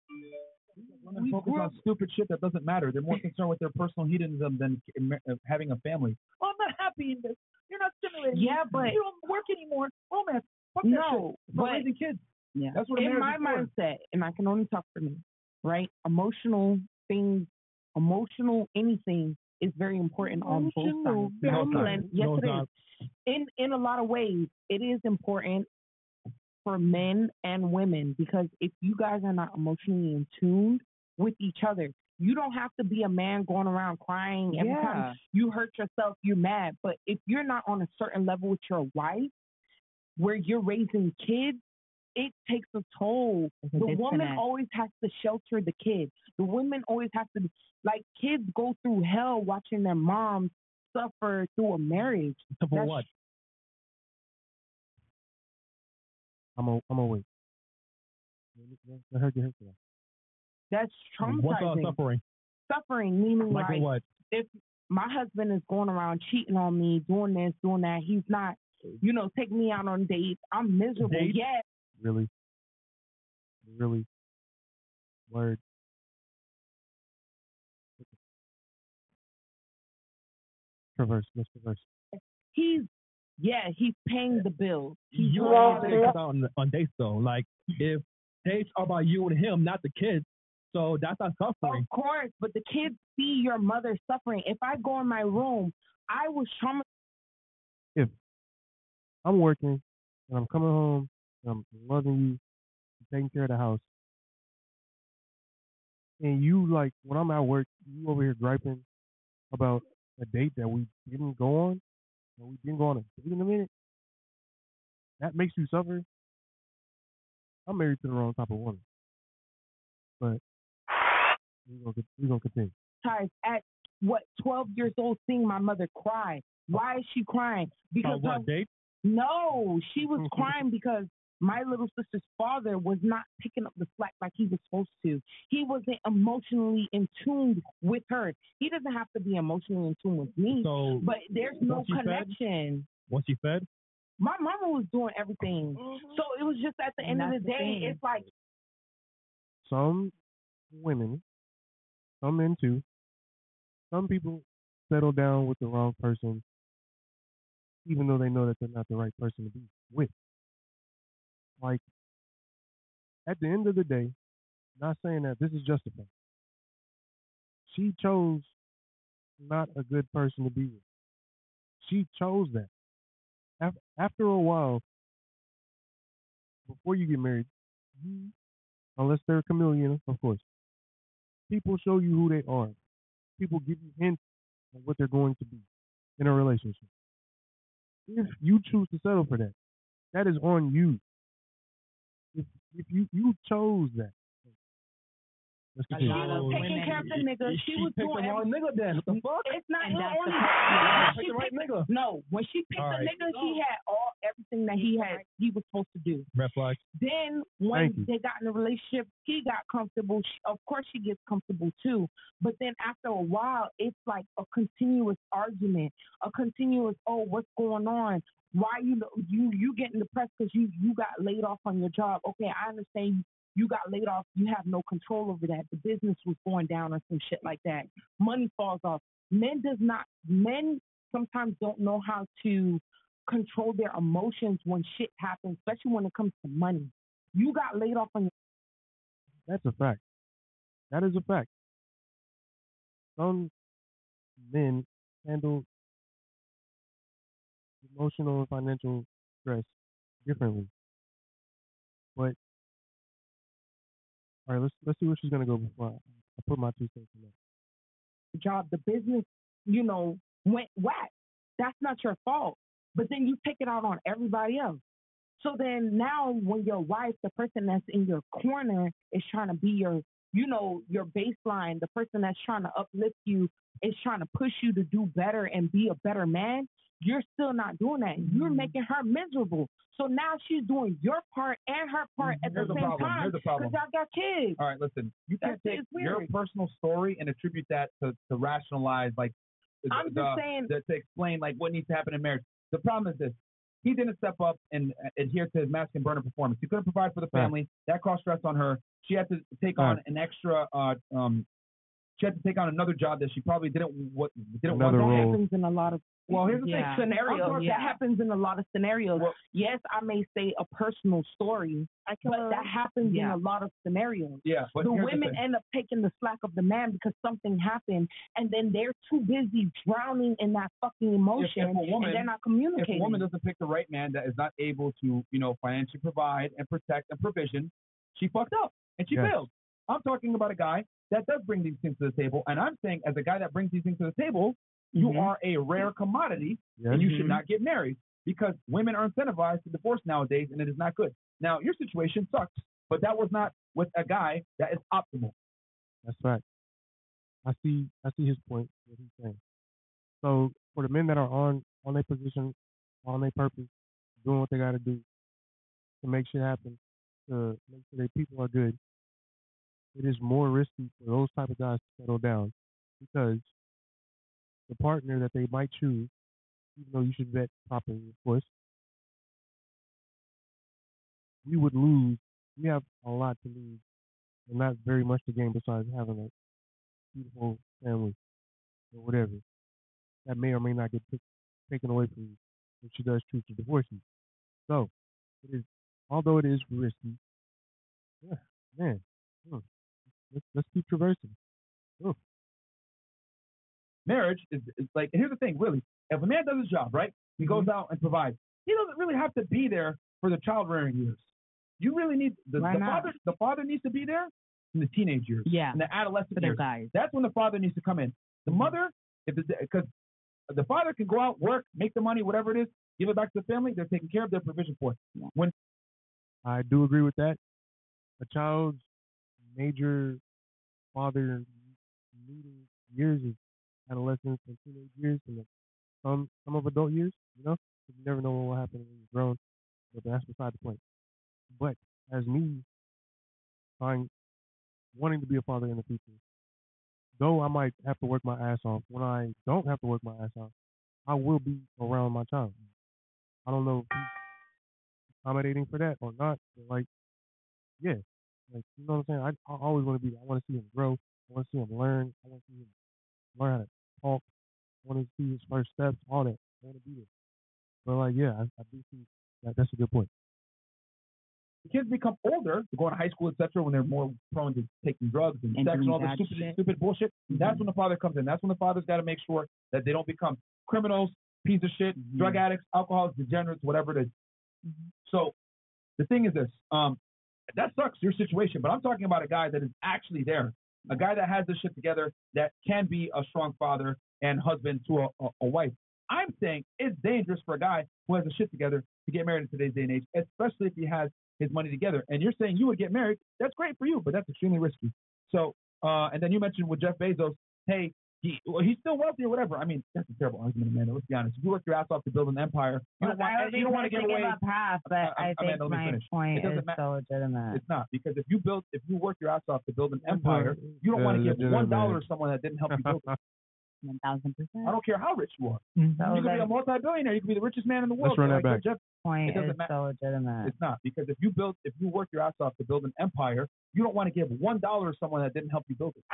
Women We focus on stupid shit that doesn't matter. They're more concerned with their personal hedonism than uh, having a family. Oh, I'm not happy in this. You're not stimulating. me. Yeah, but- you don't work anymore. Romance. Fuck that No, shit. It's about but- raising kids. Yeah. That's what in my for. mindset, and I can only talk for me, right? Emotional things, emotional anything is very important on both sides. No Mental and- yes, No it is. time. In in a lot of ways, it is important for men and women because if you guys are not emotionally in tune with each other, you don't have to be a man going around crying every Yeah. time you hurt yourself, you're mad. But if you're not on a certain level with your wife, where you're raising kids, it takes a toll. A The woman disconnect. always has to shelter the kids. The women always have to, like, kids go through hell watching their moms suffer through a marriage. For That's- what? I'm a, I'm a wait. Her get her stuff. That's um, What's all suffering? Suffering meaning Like like, what? if my husband is going around cheating on me, doing this, doing that, he's not, you know, taking me out on dates. I'm miserable. Dates? Yes, Really? Really? Word. Traverse, Mr. Traverse. he's yeah, he's paying the bills. He's You doing always everything. think about on, on dates though. Like if dates are about you and him, not the kids, so that's not suffering. Of course, but the kids see your mother suffering. If I go in my room, I was traumatized. If I'm working and I'm coming home and I'm loving you, taking care of the house, and you like when I'm at work, you over here griping about a date that we didn't go on, and we didn't go on a date in a minute. That makes you suffer. I'm married to the wrong type of woman, but we're gonna we're gonna continue. at what 12 years old seeing my mother cry. Why is she crying? Because About what her- date? No, she was crying because my little sister's father was not picking up the slack like he was supposed to. He wasn't emotionally in tune with her. He doesn't have to be emotionally in tune with me, So but there's no once you fed? connection. Once you fed, My mama was doing everything. Mm-hmm. So it was just at the end of the the day, thing. it's like some women, some men too, some people settle down with the wrong person, even though they know that they're not the right person to be with. Like, at the end of the day, not saying that this is justified. She chose not a good person to be with. She chose that. After a while, before you get married, unless they're a chameleon, of course. People show you who they are. People give you hints on what they're going to be in a relationship. If you choose to settle for that, that is on you. If you you chose that, she was taking care of the nigga. She, was picked doing the wrong everything. nigga then. What the fuck? It's not And no, that's only problem. that. Pick She the right picked- nigga. No, when she picked All the right. nigga, he had all everything that he had he was supposed to do. Red flag. Then when Thank you. they got in a relationship, he got comfortable. She, of course, she gets comfortable too. But then after a while, it's like a continuous argument, a continuous oh, what's going on? Why you you you getting depressed because you you got laid off on your job? Okay, I understand. You got laid off. You have no control over that. The business was going down or some shit like that. Money falls off. Men does not. Men sometimes don't know how to control their emotions when shit happens, especially when it comes to money. You got laid off on your That's a fact. That is a fact. Some men handle emotional and financial stress differently. But all right, let's let's see where she's gonna go before I, I put my two cents in there. The job. The business, you know, went whack. That's not your fault. But then you take it out on everybody else. So then now when your wife, the person that's in your corner, is trying to be your, you know, your baseline, the person that's trying to uplift you, is trying to push you to do better and be a better man, you're still not doing that. You're making her miserable. So now she's doing your part and her part at Here's the the same problem. time Here's the problem. y'all got kids. All right, listen. You can't take your personal story and attribute that to, to rationalize, like, I'm just the- saying- the- to explain like what needs to happen in marriage. The problem is this: he didn't step up and adhere to his mask and burner performance. He couldn't provide for the Right. family. That caused stress on her. She had to take on an extra uh, um, she had to take on another job that she probably didn't what didn't Another want. that role. happens in a lot of Well, here's the yeah. thing. scenarios. Oh, I'm That happens in a lot of scenarios. yes, I may say a personal story, I can, but that happens Yeah. in a lot of scenarios. Yeah, but the here's the women end up taking the slack of the man because something happened, and then they're too busy drowning in that fucking emotion, if, if a woman, and they're not If a woman doesn't pick the right man that is not able to, you know, financially provide and protect and provision, she fucked up and she Yes. failed. I'm talking about a guy that does bring these things to the table, and I'm saying as a guy that brings these things to the table, you Mm-hmm. are a rare commodity, Yes. and you should not get married because women are incentivized to divorce nowadays, and it is not good. Now your situation sucks, but that was not with a guy that is optimal. That's right. I see. I see his point. What he's saying. So for the men that are on on their position, on their purpose, doing what they got to do to make shit happen, to make sure their people are good, it is more risky for those type of guys to settle down because the partner that they might choose, even though you should vet properly, of course, we would lose. We have a lot to lose, and not very much to gain besides having a beautiful family or whatever. That may or may not get taken away from you if she does choose to divorce you. So, it is, although it is risky, yeah, man, hmm, let's, let's keep traversing. Oh, marriage is, is like here's the thing really if a man does his job right he goes Mm-hmm. out and provides he doesn't really have to be there for the child rearing years you really need the, the father the father needs to be there in the teenage years Yeah. in the adolescent years guys. that's when the father needs to come in the mother if because the father can go out work make the money whatever it is give it back to the family they're taking care of their provision for it when I do agree with that. A child's major father needing years is adolescence and teenage years and some some of adult years, you know? You never know what will happen when you're grown. But that's beside the point. But as me trying wanting to be a father in the future, though I might have to work my ass off, when I don't have to work my ass off, I will be around my child. I don't know if he's accommodating for that or not, but like, yeah, like you know what I'm saying. I, I always want to be. I want to see him grow. I want to see him learn. I want to see him learn how to talk. I want to see his first steps. All that. I want to be there. But like, yeah, I, I do see that. That's a good point. the kids become older, they go to high school, etc., when they're more prone to taking drugs and, And sex and all this bad stupid, shit. stupid bullshit. Mm-hmm. That's when the father comes in. That's when the father's got to make sure that they don't become criminals, piece of shit, drug mm-hmm. addicts, alcoholics, degenerates, whatever it is. Mm-hmm. So the thing is this: um, that sucks your situation, but I'm talking about a guy that is actually there, a guy that has this shit together, that can be a strong father and husband to a, a, a wife. I'm saying it's dangerous for a guy who has a shit together to get married in today's day and age, especially if he has his money together. And you're saying you would get married. That's great for you, but that's extremely risky. So, uh, and then you mentioned with Jeff Bezos, hey, he well, he's still wealthy or whatever. I mean, that's a terrible argument, Amanda. Let's be honest. If you work your ass off to build an empire, you don't want, I don't you don't want to give away. give up half, but Uh, I think Amanda, let me my finish. point It doesn't is so legitimate. It's not because if you build, if you work your ass off to build an empire, you don't Yeah, want to give legitimate. one dollar to someone that didn't help you build it. One thousand percent. I don't care how rich you are. So you could be a multi-billionaire. You could be the richest man in the world. Let's run that back. Jeff Point it doesn't is matter. so legitimate. It's not because if you build, if you work your ass off to build an empire, you don't want to give one dollar to someone that didn't help you build it.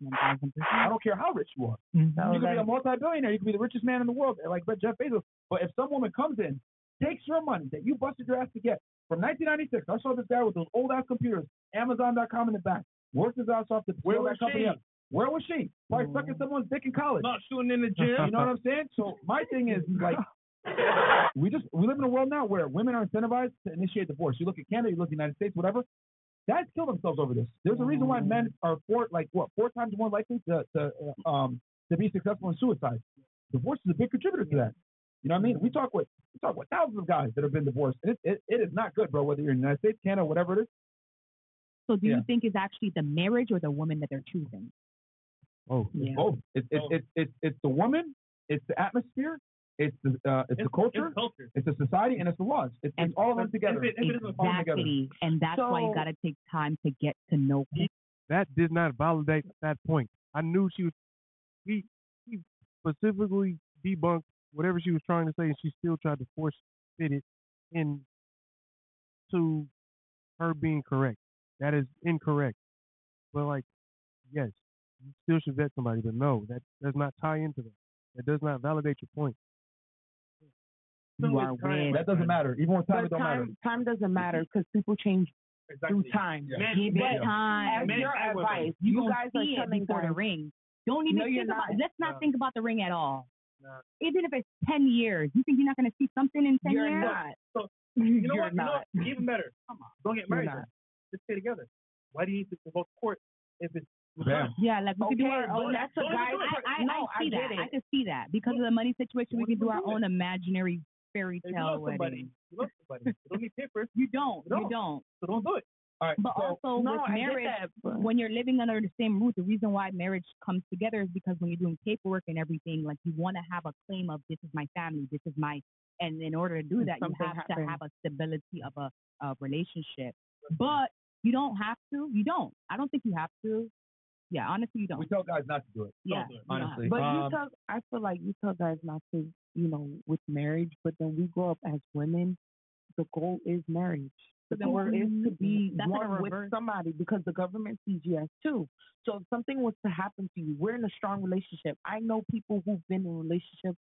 One thousand I don't care how rich you are. So you could be a multi-billionaire. You could be the richest man in the world, like Jeff Bezos. But if some woman comes in, takes your money that you busted your ass to get from 1996, I saw this guy with those old ass computers, Amazon.com in the back, worked his ass off to Where was that company she? up. Where was she? Probably sucking someone's dick in college. Not shooting in the gym. You know what I'm saying? So my thing is like, we just we live in a world now where women are incentivized to initiate divorce. You look at Canada, you look at the United States, whatever. Guys kill themselves over this. There's a reason why men are four like what four times more likely to to uh, um to be successful in suicide. Divorce is a big contributor to that. You know what I mean? We talk with we talk with thousands of guys that have been divorced. And it, it, it is not good, bro. Whether you're in the United States, Canada, whatever it is. So do Yeah. you think it's actually the marriage or the woman that they're choosing? Oh, It's both. It's it's it's it's it's the woman, it's the atmosphere, it's the uh, it's, the culture, culture. it's the society, and it's the laws. It's, it's all of them together. All together. Exactly. And that's why you got to take time to get to know people. that did not validate that point. I knew she was. He, he specifically debunked whatever she was trying to say, and she still tried to force fit it in to her being correct. That is incorrect. But like, yes, you still should vet somebody. But no, that does not tie into that. That does not validate your point. You are weird. That doesn't matter. Even with time, But it don't matter. time, time doesn't matter mm-hmm. because people change through time. Yeah. Give it But time. As Men your and advice, You you gonna guys are see it before the ring. Don't even No, you're think about. not. Let's not No. think about the ring at all. No. Even if it's ten years, you think you're not going to see something in 10 You're years? not. So you know You're what? You know not. Even better. Come on. Don't get married. Just stay together. Why do you need to go to court if it's Bam. Yeah, like we could do Okay, our own. that's a I, guy- I, I, no, I see I that. get I can see that because of the money situation. We can do our own imaginary fairy tale love somebody, wedding. you love somebody. You don't need papers. You don't. You You don't. So don't do it. All right. But so, also No, with I marriage, that, but- when you're living under the same roof, the reason why marriage comes together is because when you're doing paperwork and everything, like you want to have a claim of this is my family, this is my, and in order to do that, you have to have a stability of a, a relationship. But you don't have to. You don't. I don't think you have to. Yeah, honestly, you don't. we tell guys not to do it. yeah, do it. don't have Honestly. But Um, you tell, I feel like you tell guys not to, you know, with marriage. But then we grow up as women. The goal is marriage. The But then goal is to be that's one with somebody because the government sees you as two. So if something was to happen to you, we're in a strong relationship. I know people who've been in relationships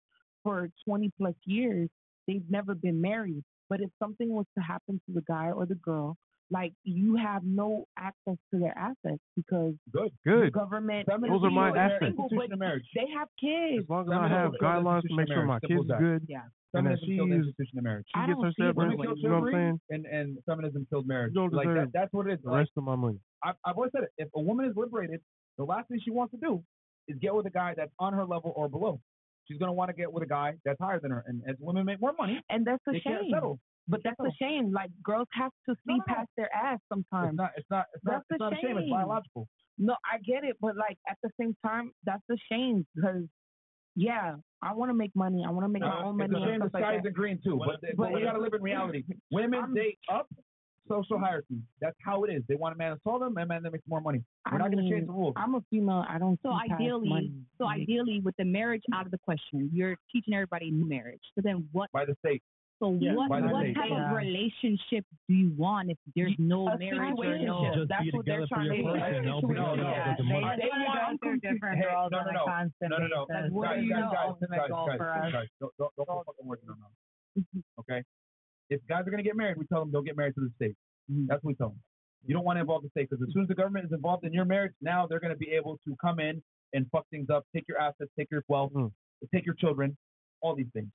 for 20 plus years. They've never been married. But if something was to happen to the guy or the girl, like you have no access to their assets because Good. the Good. government. Feminine Those are my you assets. single, Institution but of marriage. They have kids. As long as I have guidelines to make sure my kids Simple is as that. good, Yeah. and that Feminism she killed the is, institution of marriage. she I gets don't her see severance. Women like killed You know what I'm saying? and and feminism killed marriage. You don't like that, that's what it is. The Like, rest of my money. I, I've always said it. If a woman is liberated, the last thing she wants to do is get with a guy that's on her level or below. She's gonna want to get with a guy that's higher than her. And as women make more money, And that's a they can't shame. settle. But that's a shame. Like girls have to see No, no, no. past their ass It's sometimes. not. It's not. It's not. That's a It's not a shame. It's biological. No, I get it, but like at the same time, that's a shame because yeah, I want to make money. I want to make my Uh, own it's money. a and shame the stuff like sky that. isn't green too. But, but, But we gotta live in reality. Women I'm- date up social hierarchy. That's how it is. They want a man that's them, and man that makes more money. We're I not gonna change the rules. I'm a female. I don't So see past ideally, money. so ideally, with the marriage out of the question, you're teaching everybody new marriage. So then, what? by the state. So Yeah, what? What state. type Yeah. of relationship do you want if there's no A marriage or no? Just That's be what they're trying to person, do. no, No, no, Yeah, the they- they want go different Hey, girls no, on no, a no. constant No, no, no. basis. What guys, do you guys, know guys, ultimate guys, goal guys, for guys, us? guys, don't, don't, don't put fucking words in our mouth. Okay? If guys are gonna get married, we tell them don't get married to the state. That's what we tell them. You don't want to involve the state because as soon as the government is involved in your marriage, now they're gonna be able to come in and fuck things up, take your assets, take your wealth, Mm. take your children, all these things.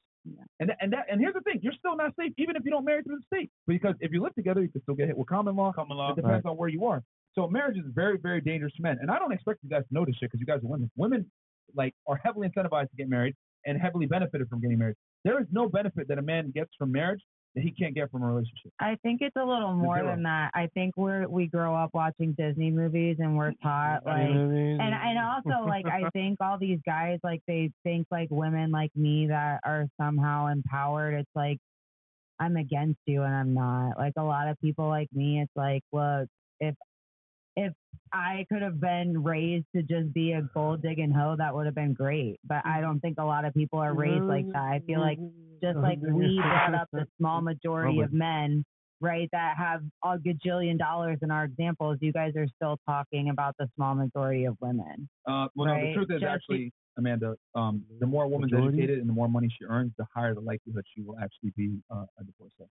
And and that and here's the thing, you're still not safe even if you don't marry through the state because if you live together, you can still get hit with common law. Common law. It depends on where you are. So marriage is very, very dangerous to men. And I don't expect you guys to know this shit because you guys are women. Women like are heavily incentivized to get married and heavily benefited from getting married. There is no benefit that a man gets from marriage that he can't get from a relationship. I think it's a little more than that. I think we're we grow up watching Disney movies and we're taught like what I mean? and and also like I think all these guys like they think like women like me that are somehow empowered. It's like I'm against you and I'm not. Like a lot of people like me, it's like, look, if if I could have been raised to just be a gold digging hoe, that would have been great. But I don't think a lot of people are raised like that. I feel like just like we brought up the small majority of men, right, that have a gajillion dollars in our examples, you guys are still talking about the small majority of women. Uh, well, no, the truth is Just actually, Amanda, um, the more a woman's educated and the more money she earns, the higher the likelihood she will actually be uh, a divorcee.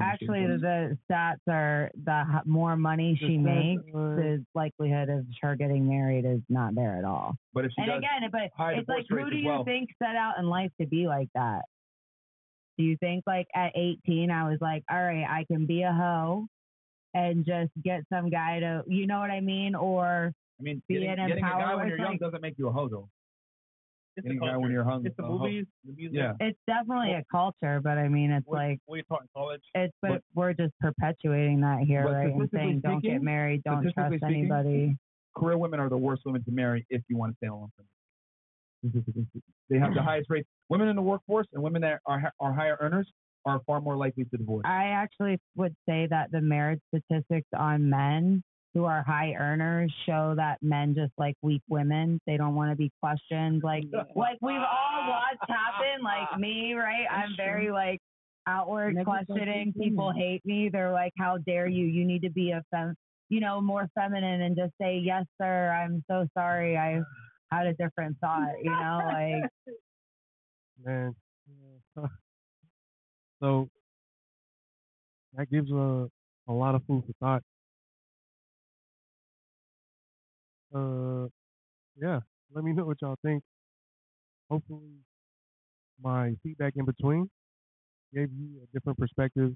Actually, the, stats are the more money she makes, the likelihood of her getting married is not there at all. but if she And does, again, but it's like, who do you well. think set out in life to be like that? Do you think like at 18, I was like, all right, I can be a hoe and just get some guy to, you know what I mean? Or I mean, be getting, an getting a guy when you're young like- doesn't make you a hoe, though. It's Getting the a guy when you're hung. It's the uh, a hoe. movies, the music. Yeah. it's definitely a culture, but I mean, it's What, like, what you taught in college. it's, but, but- we're just perpetuating that here, but right? And statistically saying, don't get married, don't trust speaking, anybody. Career women are the worst women to marry if you want to stay in a long term. They have the highest rates. Women in the workforce and women that are are higher earners are far more likely to divorce. I actually would say that the marriage statistics on men who are high earners show that men just like weak women. They don't want to be questioned. Like like we've all watched happen. Like me, right? I'm very like outward Never questioning. People hate me. They're like, "How dare you? You need to be a fem- you know, more feminine and just say, yes, sir, I'm so sorry. I had a different thought, you know, like, man. So that gives a a lot of food for thought. Uh, yeah. Let me know what y'all think. Hopefully, my feedback in between gave you a different perspective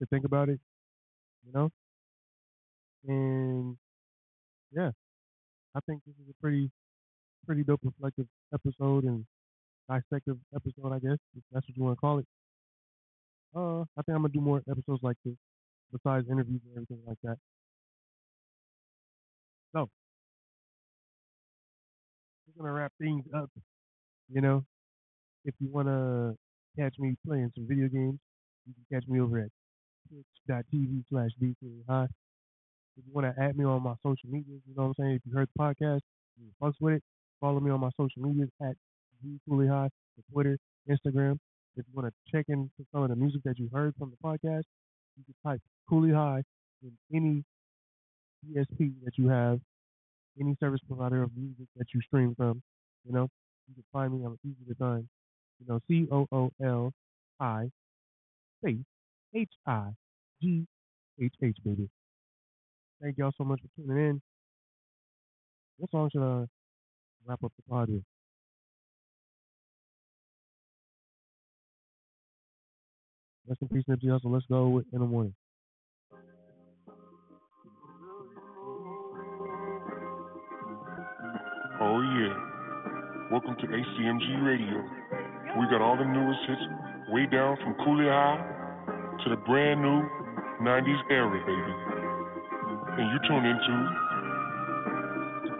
to think about it. You know, and yeah, I think this is a pretty pretty dope reflective episode and dissective episode, I guess, if that's what you want to call it. Uh, I think I'm gonna do more episodes like this, besides interviews and everything like that. We're gonna wrap things up. You know, if you wanna catch me playing some video games, you can catch me over at twitch.tv slash high. If you want to add me on my social medias, you know what I'm saying? If you heard the podcast, you fucks with it, follow me on my social medias at high, Twitter, Instagram. If you want to check into some of the music that you heard from the podcast, you can type Cooli High in any DSP that you have, any service provider of music that you stream from. You know, you can find me. I'm easy to find. You know, C O O L I space H I G H H baby. Thank y'all so much for tuning in. What song should I wrap up the party? Rest in peace, Nipsey Hussle. Let's go in the morning. Oh yeah. Welcome to ACMG Radio. We got all the newest hits way down from Cooli High to the brand new 90s era, baby. And you tune into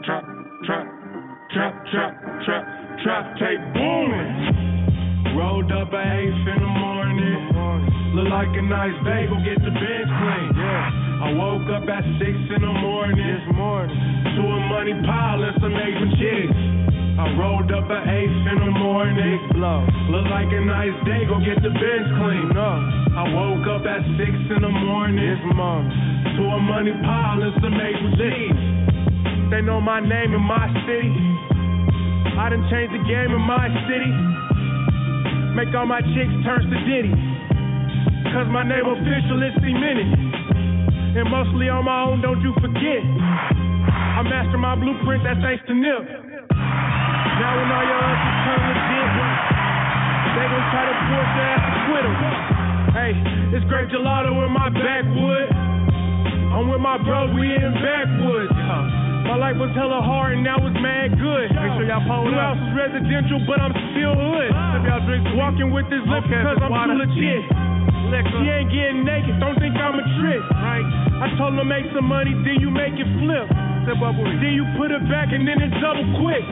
Trap, Trap, Trap, Trap, Trap, Trap Tape Booming. Rolled up at 8 in the morning. Look like a nice day, go get the bench clean. Yeah. I woke up at 6 in the morning. This morning. To a money pile and some Asian chicks. I rolled up at 8 in the morning. Big blow. Look like a nice day, go get the bench clean. No. I woke up at 6 in the morning. This morning. To a money pile and some Asian chicks. They know my name in my city. I done changed the game in my city. Make all my chicks turn to Diddy. Cause my name official is cemented. And mostly on my own, don't you forget. I master my blueprint, that's thanks to Nip. Now when all your uncles turn legit, they gon' try to force their ass to quit 'em. Hey, it's grape gelato in my backwood. I'm with my bros, we in backwoods. My life was hella hard and now it's mad good. Make sure y'all pull New house is residential, but I'm still hood. Uh, if y'all drink walking with this lip because I'm too legit. She ain't getting naked, don't think I'm a trick. Right. I told her make some money, then you make it flip. Then you put it back and then it's double quick.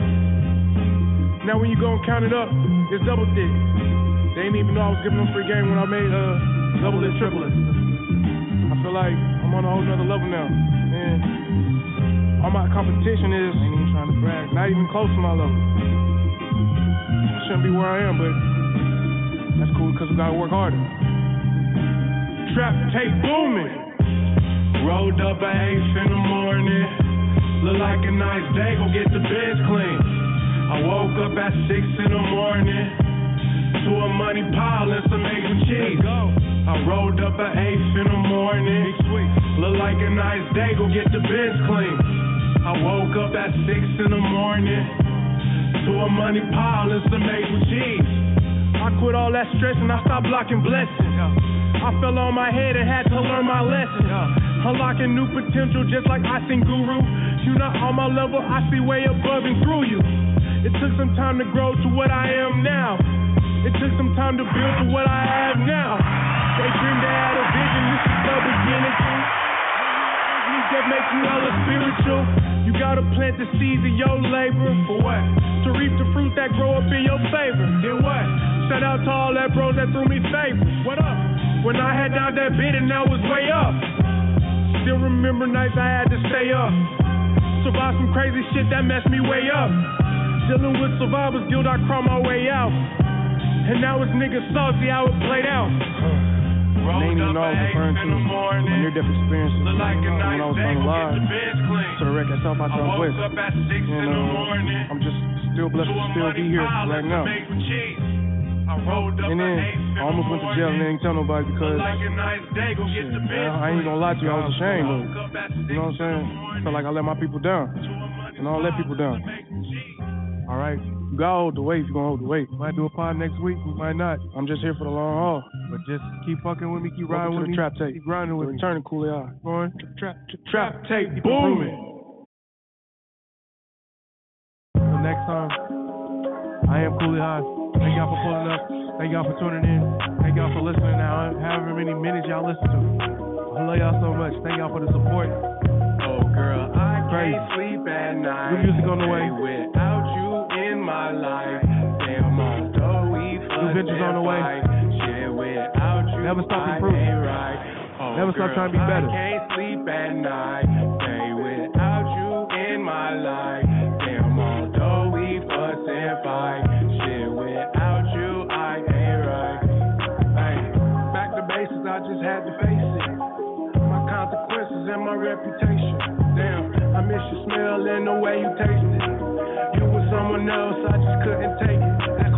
Now when you go and count it up, it's double thick. They didn't even know I was giving them free game when I made uh double it, triple it. I feel like I'm on a whole nother level now. Man, all my competition is ain't even trying to brag, not even close to my level. Shouldn't be where I am, but that's cool because we gotta work harder. Trap tape booming. Rolled up at 8 in the morning. Look like a nice day, go get the beds clean. I woke up at 6 in the morning. To a money pile and some eggs and cheese. I rolled up at 8 in the morning. Look like a nice day, go get the beds clean. I woke up at 6 in the morning. To a money pile and some eggs and cheese. I quit all that stress and I stopped blocking blessings. I fell on my head and had to learn my lesson. Unlocking new potential just like I seen Guru. You not on my level, I see way above and through you. It took some time to grow to what I am now. It took some time to build to what I have now. That make you hella spiritual. You gotta plant the seeds of your labor. For what? To reap the fruit that grow up in your favor. Then what? Shout out to all that bros that threw me favors. What up? When I had down that bid and I was way up. Still remember nights I had to stay up. Survived some crazy shit that messed me way up. Dealing with survivor's guilt, I crawl my way out. And now it's niggas salty how it played out. Know I was referring to my near-death experience when I was on live to the record South by Southwest. And uh, I'm just still blessed to still be here right now. And then I almost went to jail and didn't tell nobody because shit, man, I ain't gonna lie to you, I was ashamed of it. You know what I'm saying? I Felt like I let my people down. And I don't let people down. All right. You gotta hold the weight if you're gonna hold the weight. Might do a pod next week, we might not. I'm just here for the long haul. But just keep fucking with me, keep riding with the me. trap tape. Keep grinding with The me. return of Cooli High. Going. Trap, trap tape booming. Until next time, I am Cooli High. Thank y'all for pulling up. Thank y'all for tuning in. Thank y'all for listening now, however many minutes y'all listen to. I love y'all so much. Thank y'all for the support. Oh, girl, I Crazy. can't sleep at night. New music on the way. Without we New ventures on the way. Shit, without you, Never stop I improving. Oh, Never stop trying to be oh, better. I can't sleep at night. Day without you in my life. Damn, although we fuss and fight. Shit, without you, I ain't right. Hey, back to basics, I just had to face it. My consequences and my reputation. Damn, I miss your smell and the way you taste it. You were someone else, I just couldn't take it. That's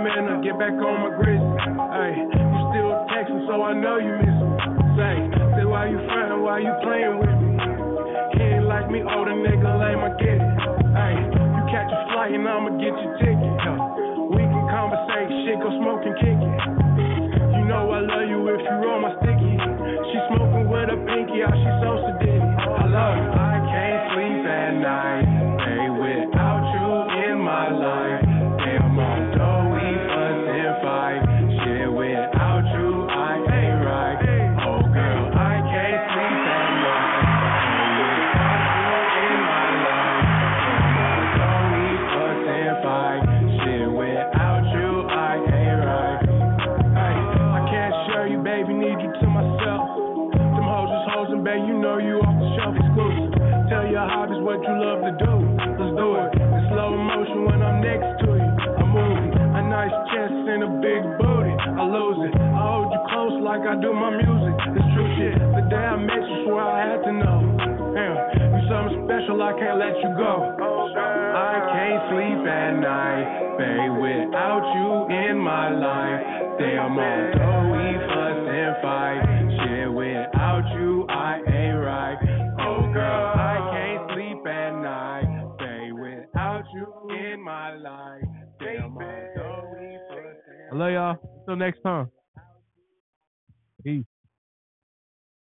minute, get back on my grizzly. Hey, you still texting, so I know you miss me. Say, say why you frontin', why you playing with me? He ain't like me, oh, older nigga, lame, I get it. Hey, you catch a flight and I'ma get your ticket. We can conversate, shit, go smoke and kick it. You know I love you if you roll my sticky. She smoking with a pinky out, she so sadistic. I love you. I can't sleep at night. Special, I can't let you go. I can't sleep at night, babe, without you in my life. Damn, although we fuss and fight, shit, without you, I ain't right. Oh, girl, I can't sleep at night, babe, without you in my life. Damn, although we fuss and I love y'all. Until next time. Peace.